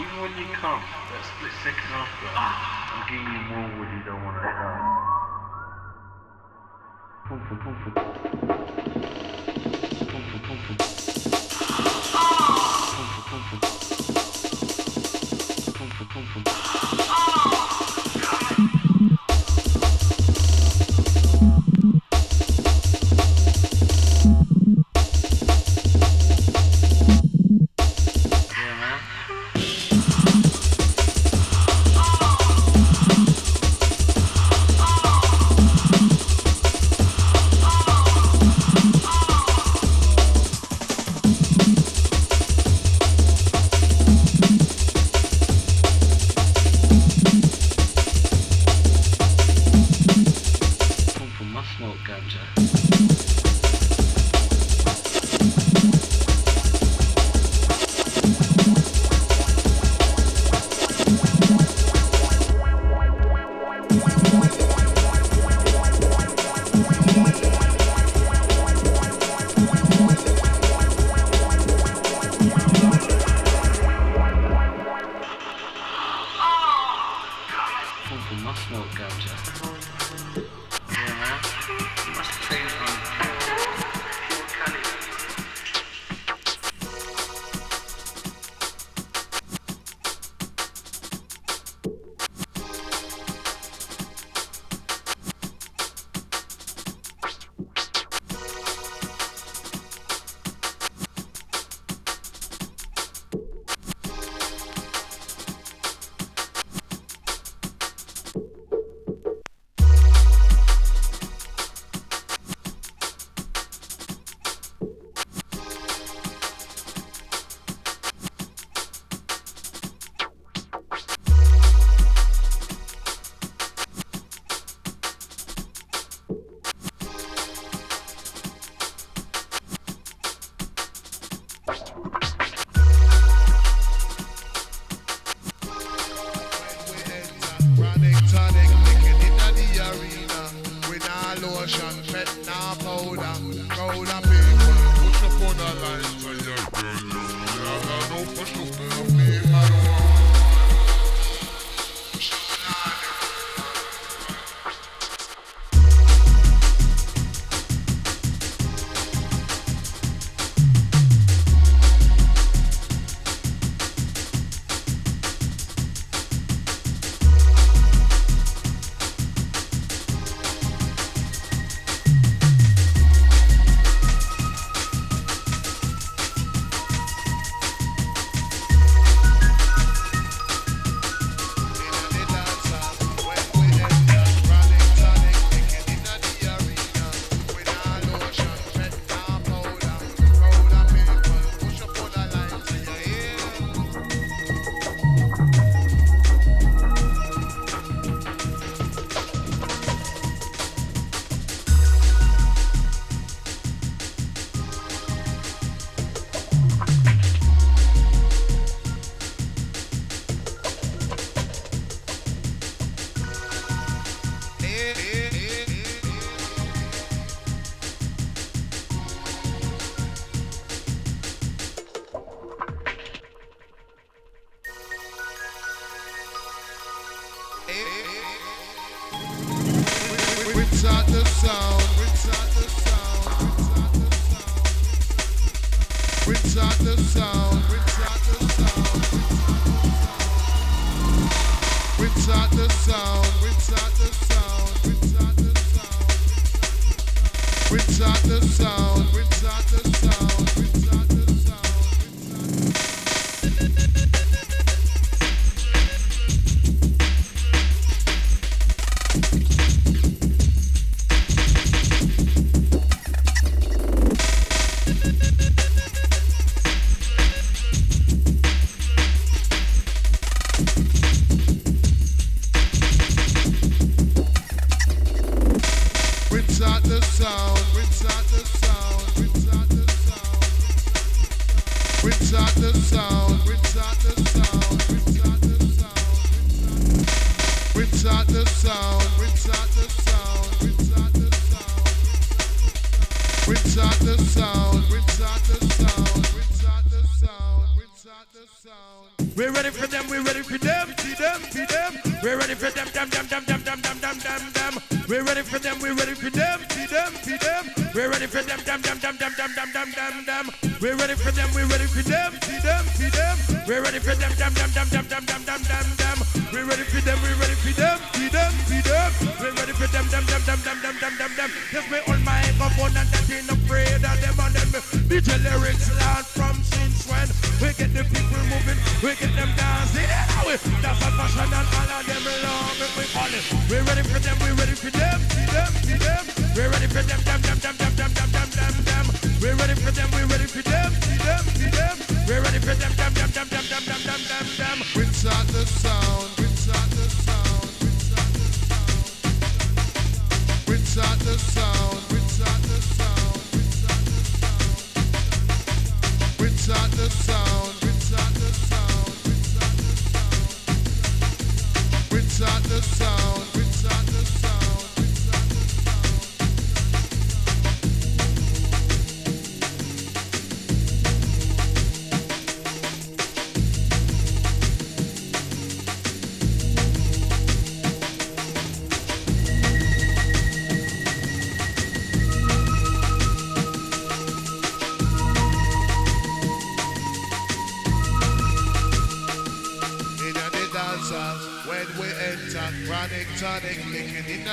Even when you come, that split second after, I'm giving you more wood you don't want to come.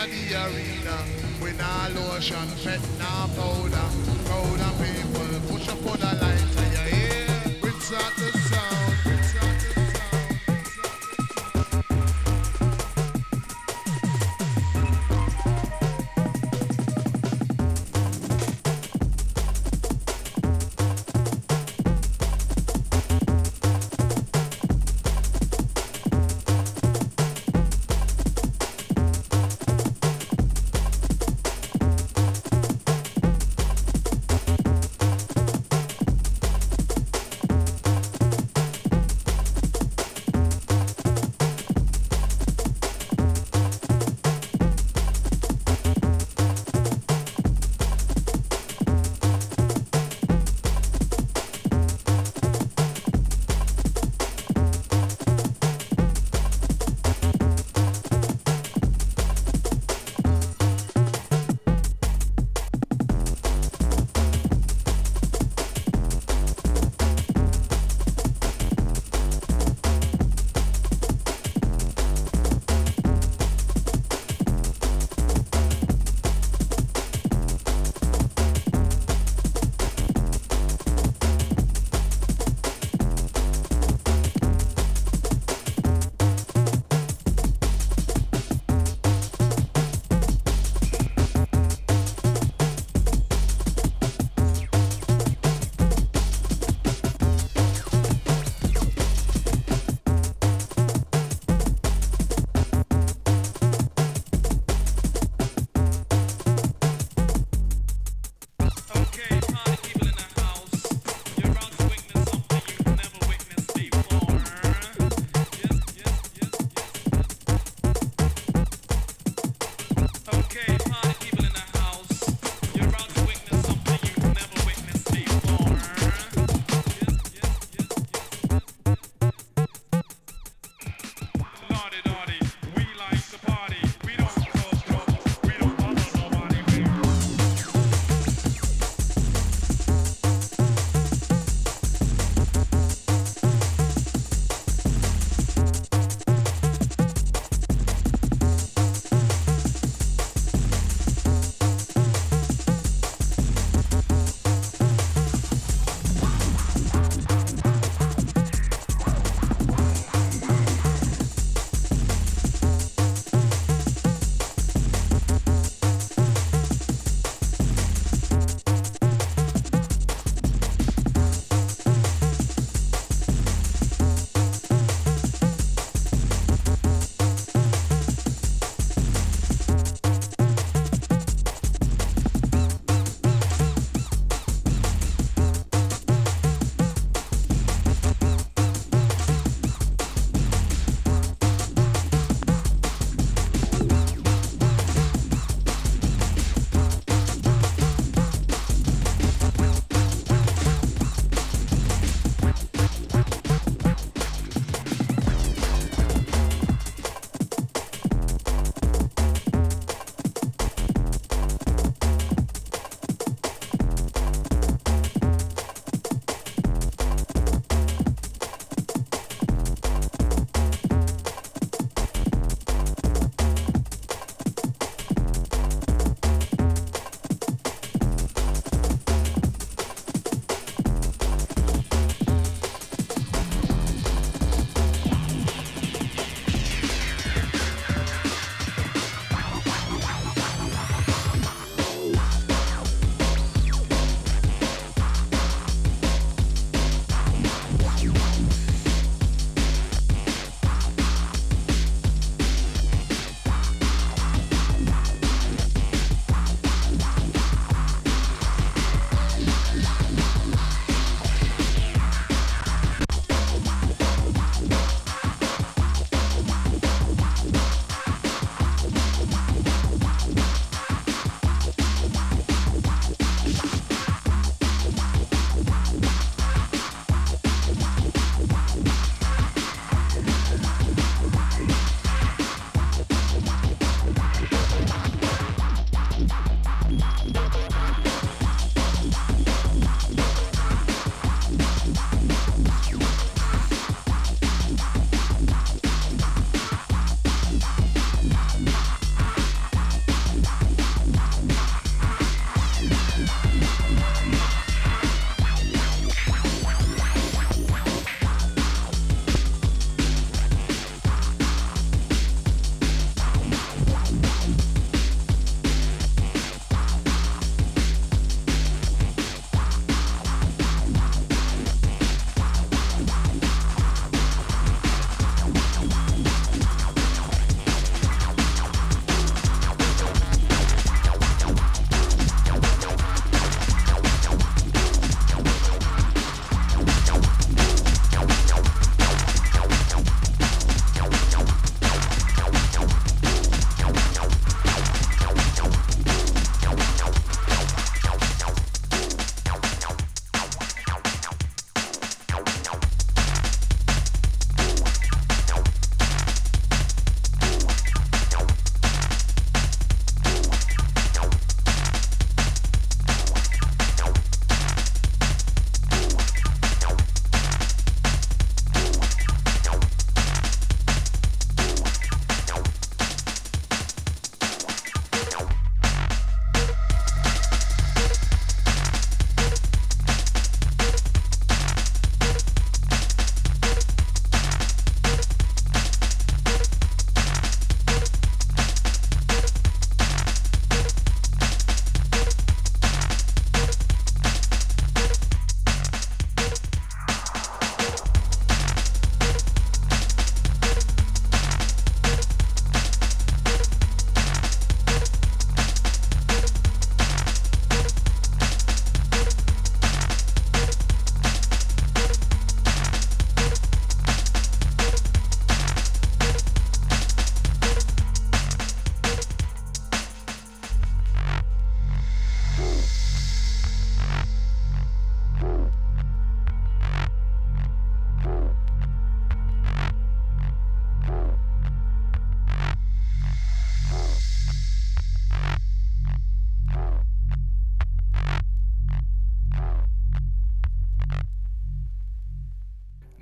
the arena. We nah lotion, fat nah powder, powder paper.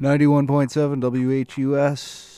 91.7 WHUS.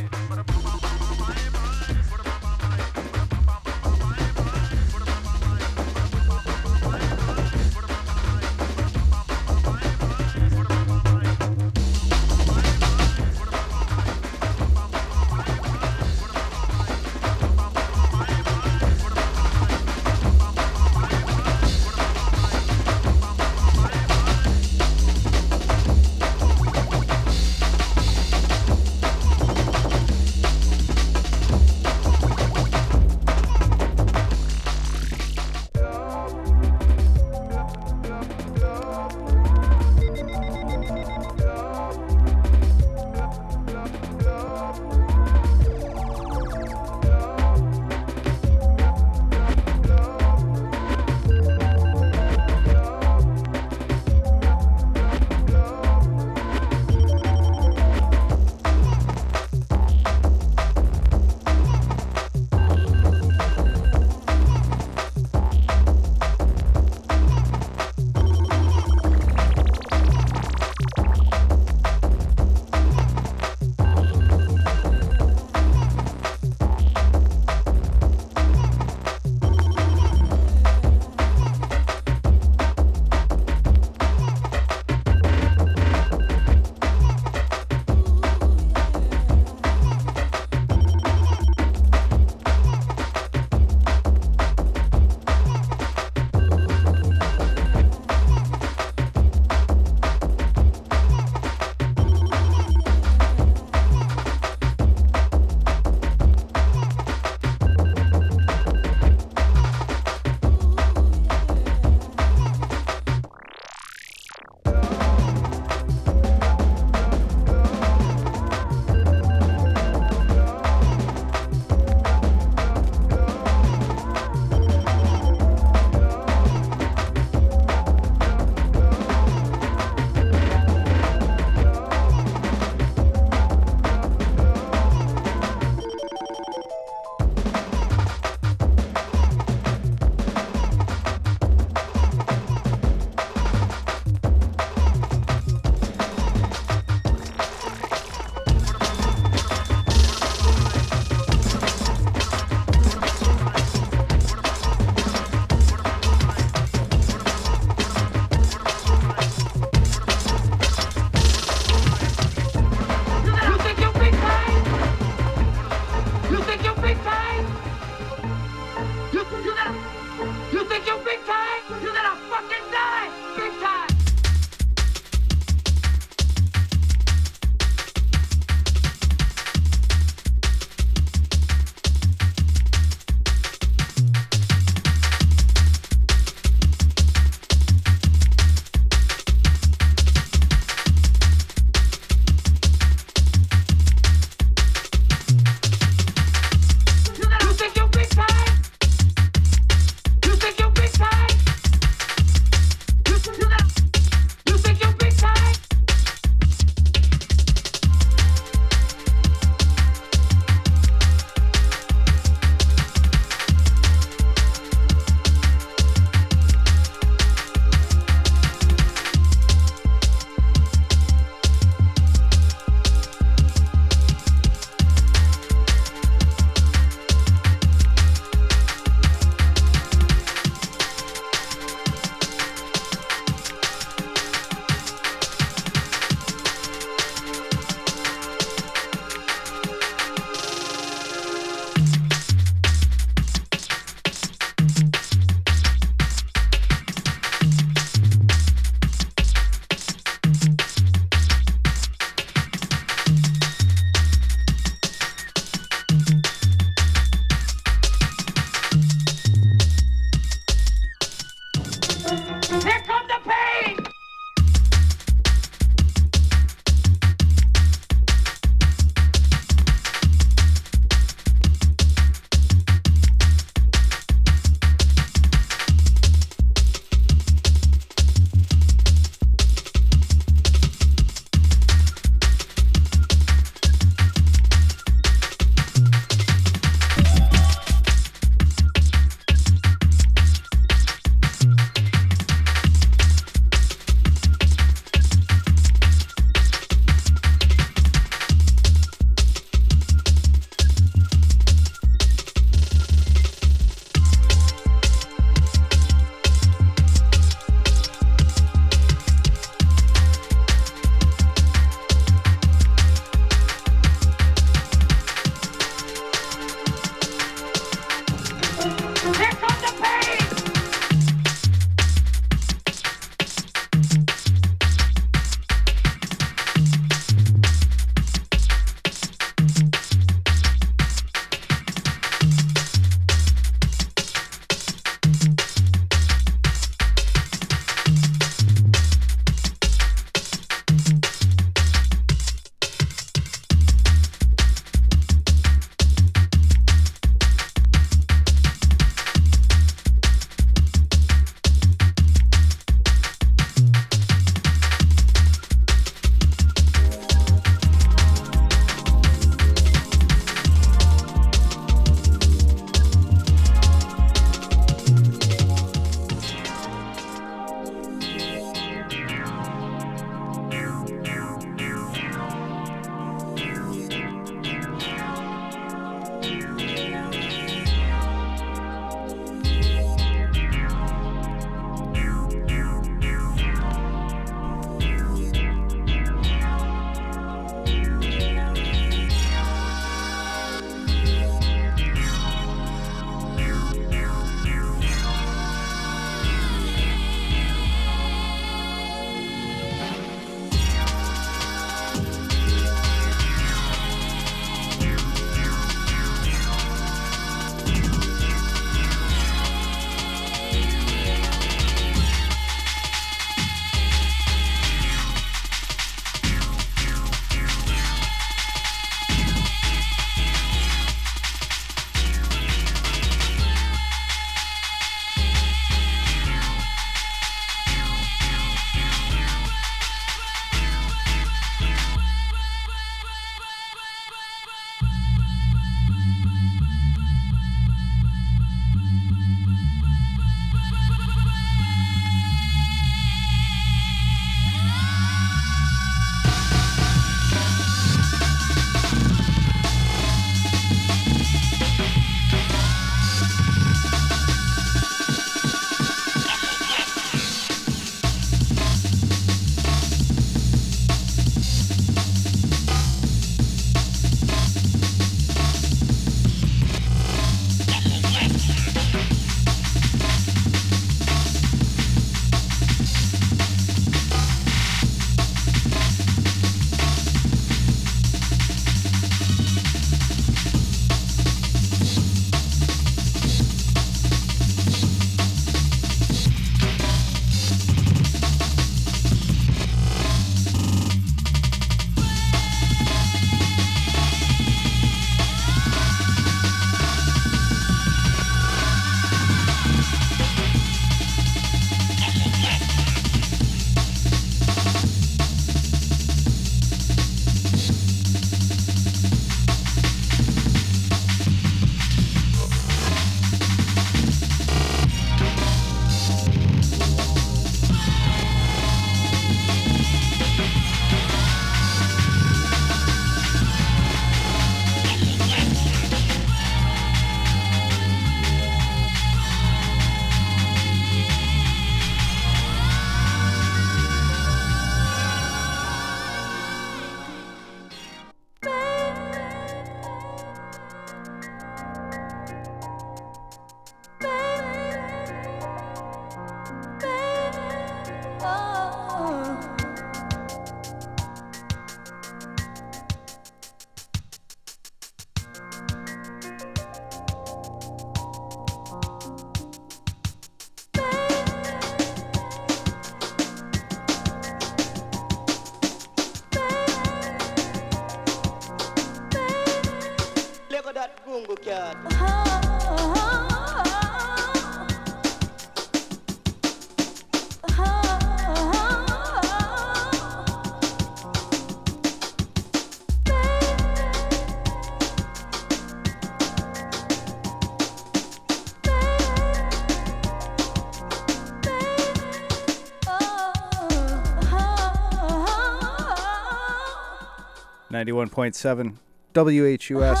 91.7 WHUS.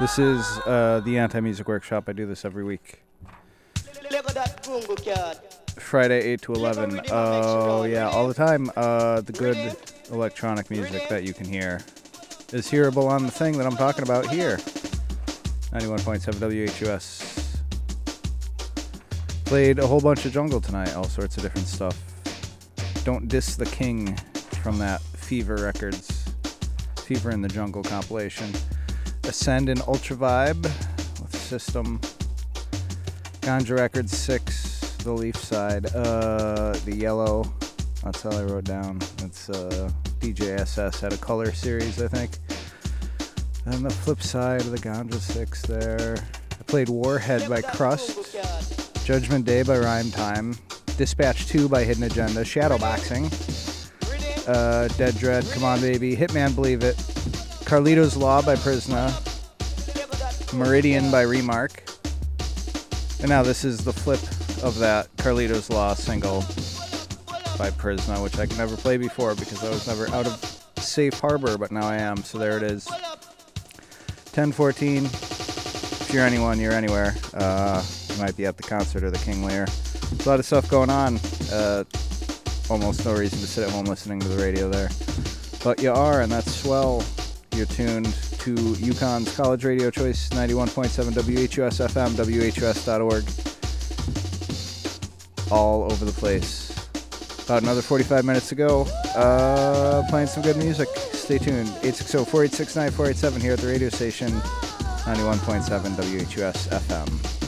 This is uh, the Anti Music Workshop. I do this every week. Friday, 8 to 11. Oh, yeah, all the time. Uh, the good electronic music that you can hear is hearable on the thing that I'm talking about here 91.7 WHUS. Played a whole bunch of jungle tonight, all sorts of different stuff. Don't diss the king from that Fever Records, Fever in the Jungle compilation. Ascend and Ultra Vibe with System. Ganja Records 6, the leaf side. Uh, the yellow, that's all I wrote down. It's uh, DJSS had a color series, I think. And the flip side of the Ganja 6 there. I played Warhead by Krust, Judgment Day by Rhyme Time, Dispatch 2 by Hidden Agenda, Shadowboxing, uh, Dead Dread, Come On Baby, Hitman Believe It, Carlitos Law by Prizna, Meridian by Remarc. And now this is the flip of that Carlitos Law single by Prisma, which I could never play before because I was never out of safe harbor, but now I am. So there it is. 1014. If you're anyone, you're anywhere. Uh, you might be at the concert or the King Lear. There's a lot of stuff going on. Uh, almost no reason to sit at home listening to the radio there. But you are, and that's swell. You're tuned to UConn's College Radio Choice 91.7 WHUS FM, WHUS.org. All over the place. About another 45 minutes to go. Uh, playing some good music. Stay tuned. 860 486 9487 here at the radio station 91.7 WHUS FM.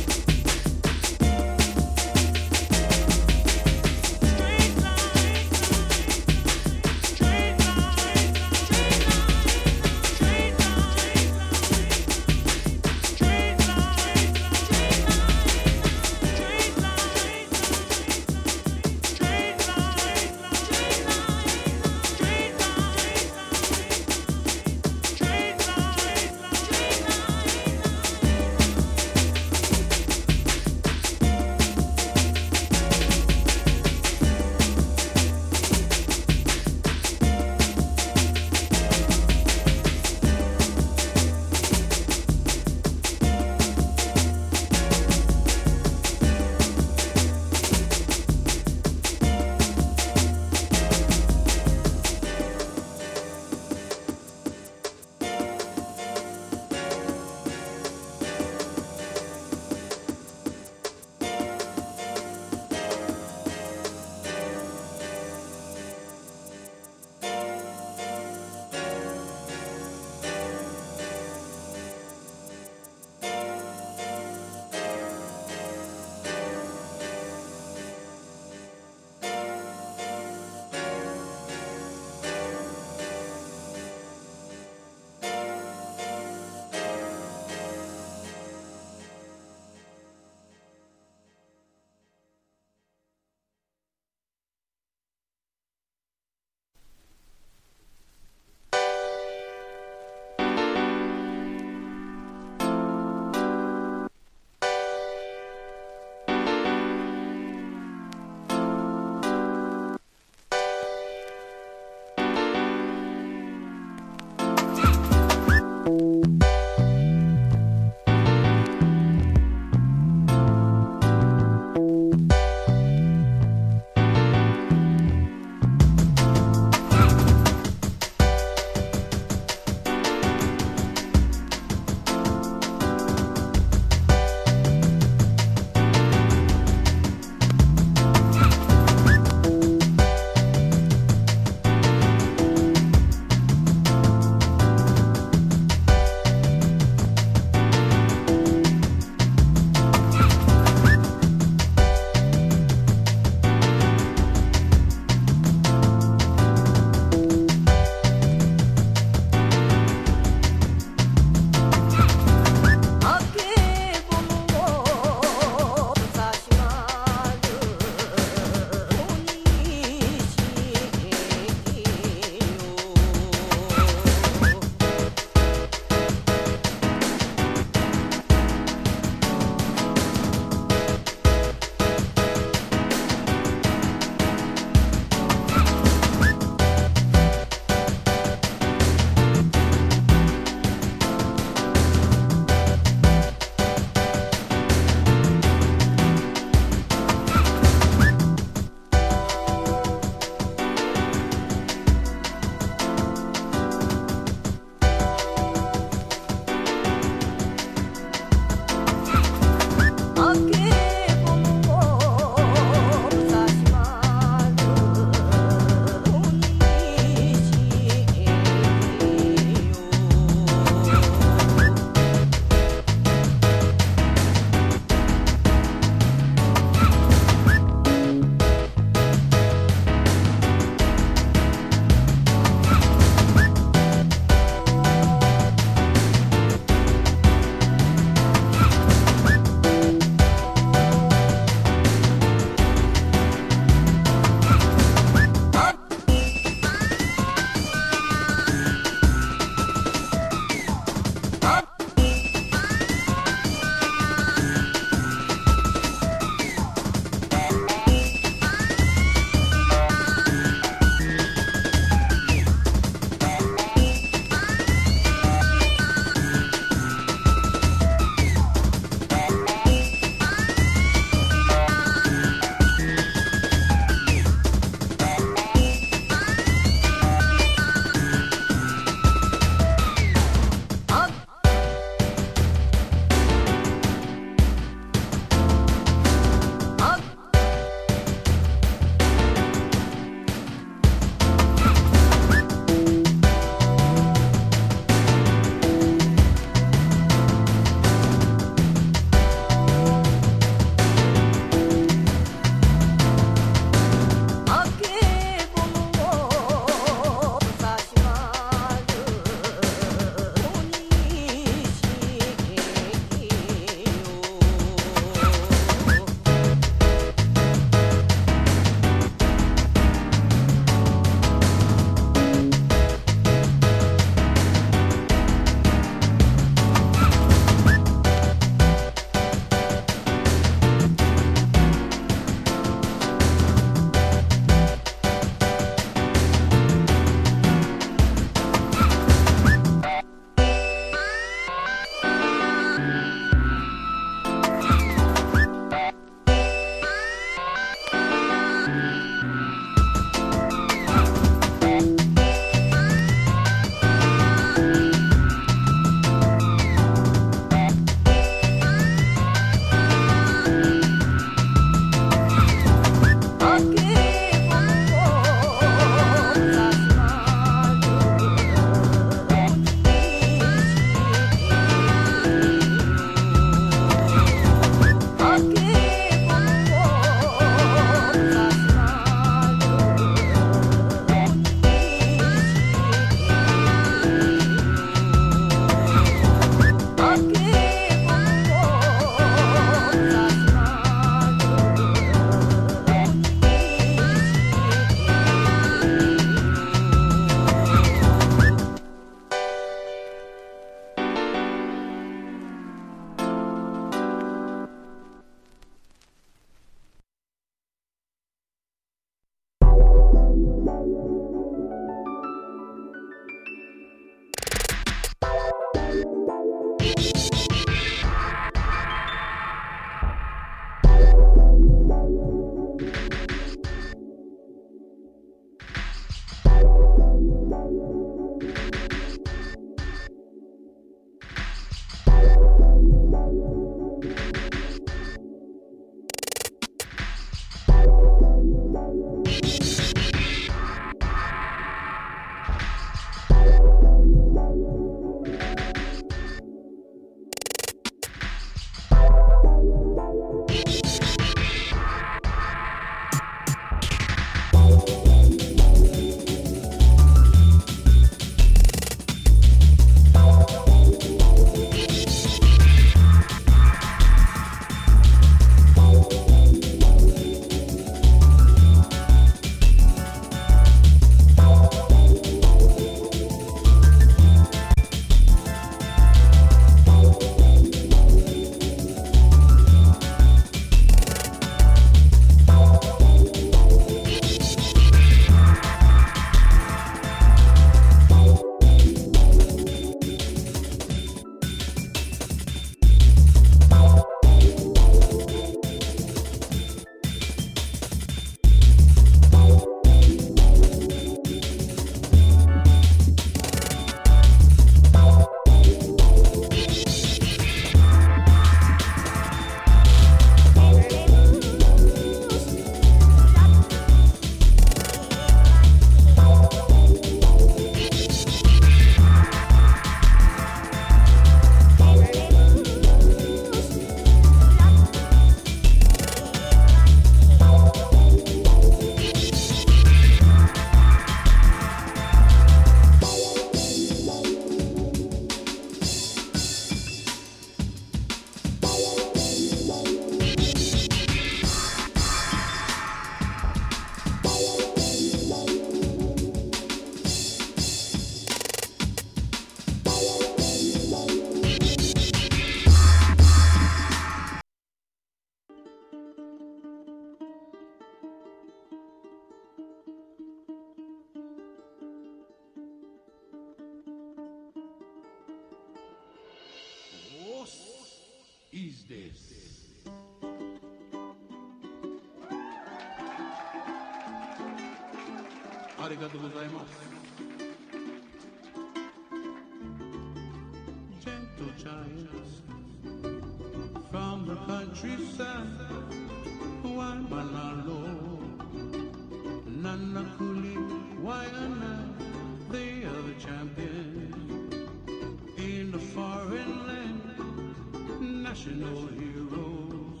national heroes,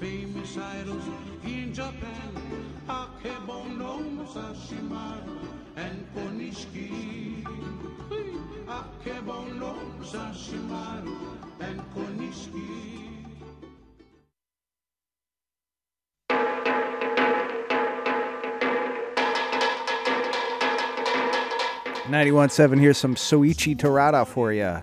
famous idols in Japan, Akebono Musashimaru and Konishiki. Akebono Musashimaru and Konishiki. Ninety-one-seven. Here's some Soichi Terada for you.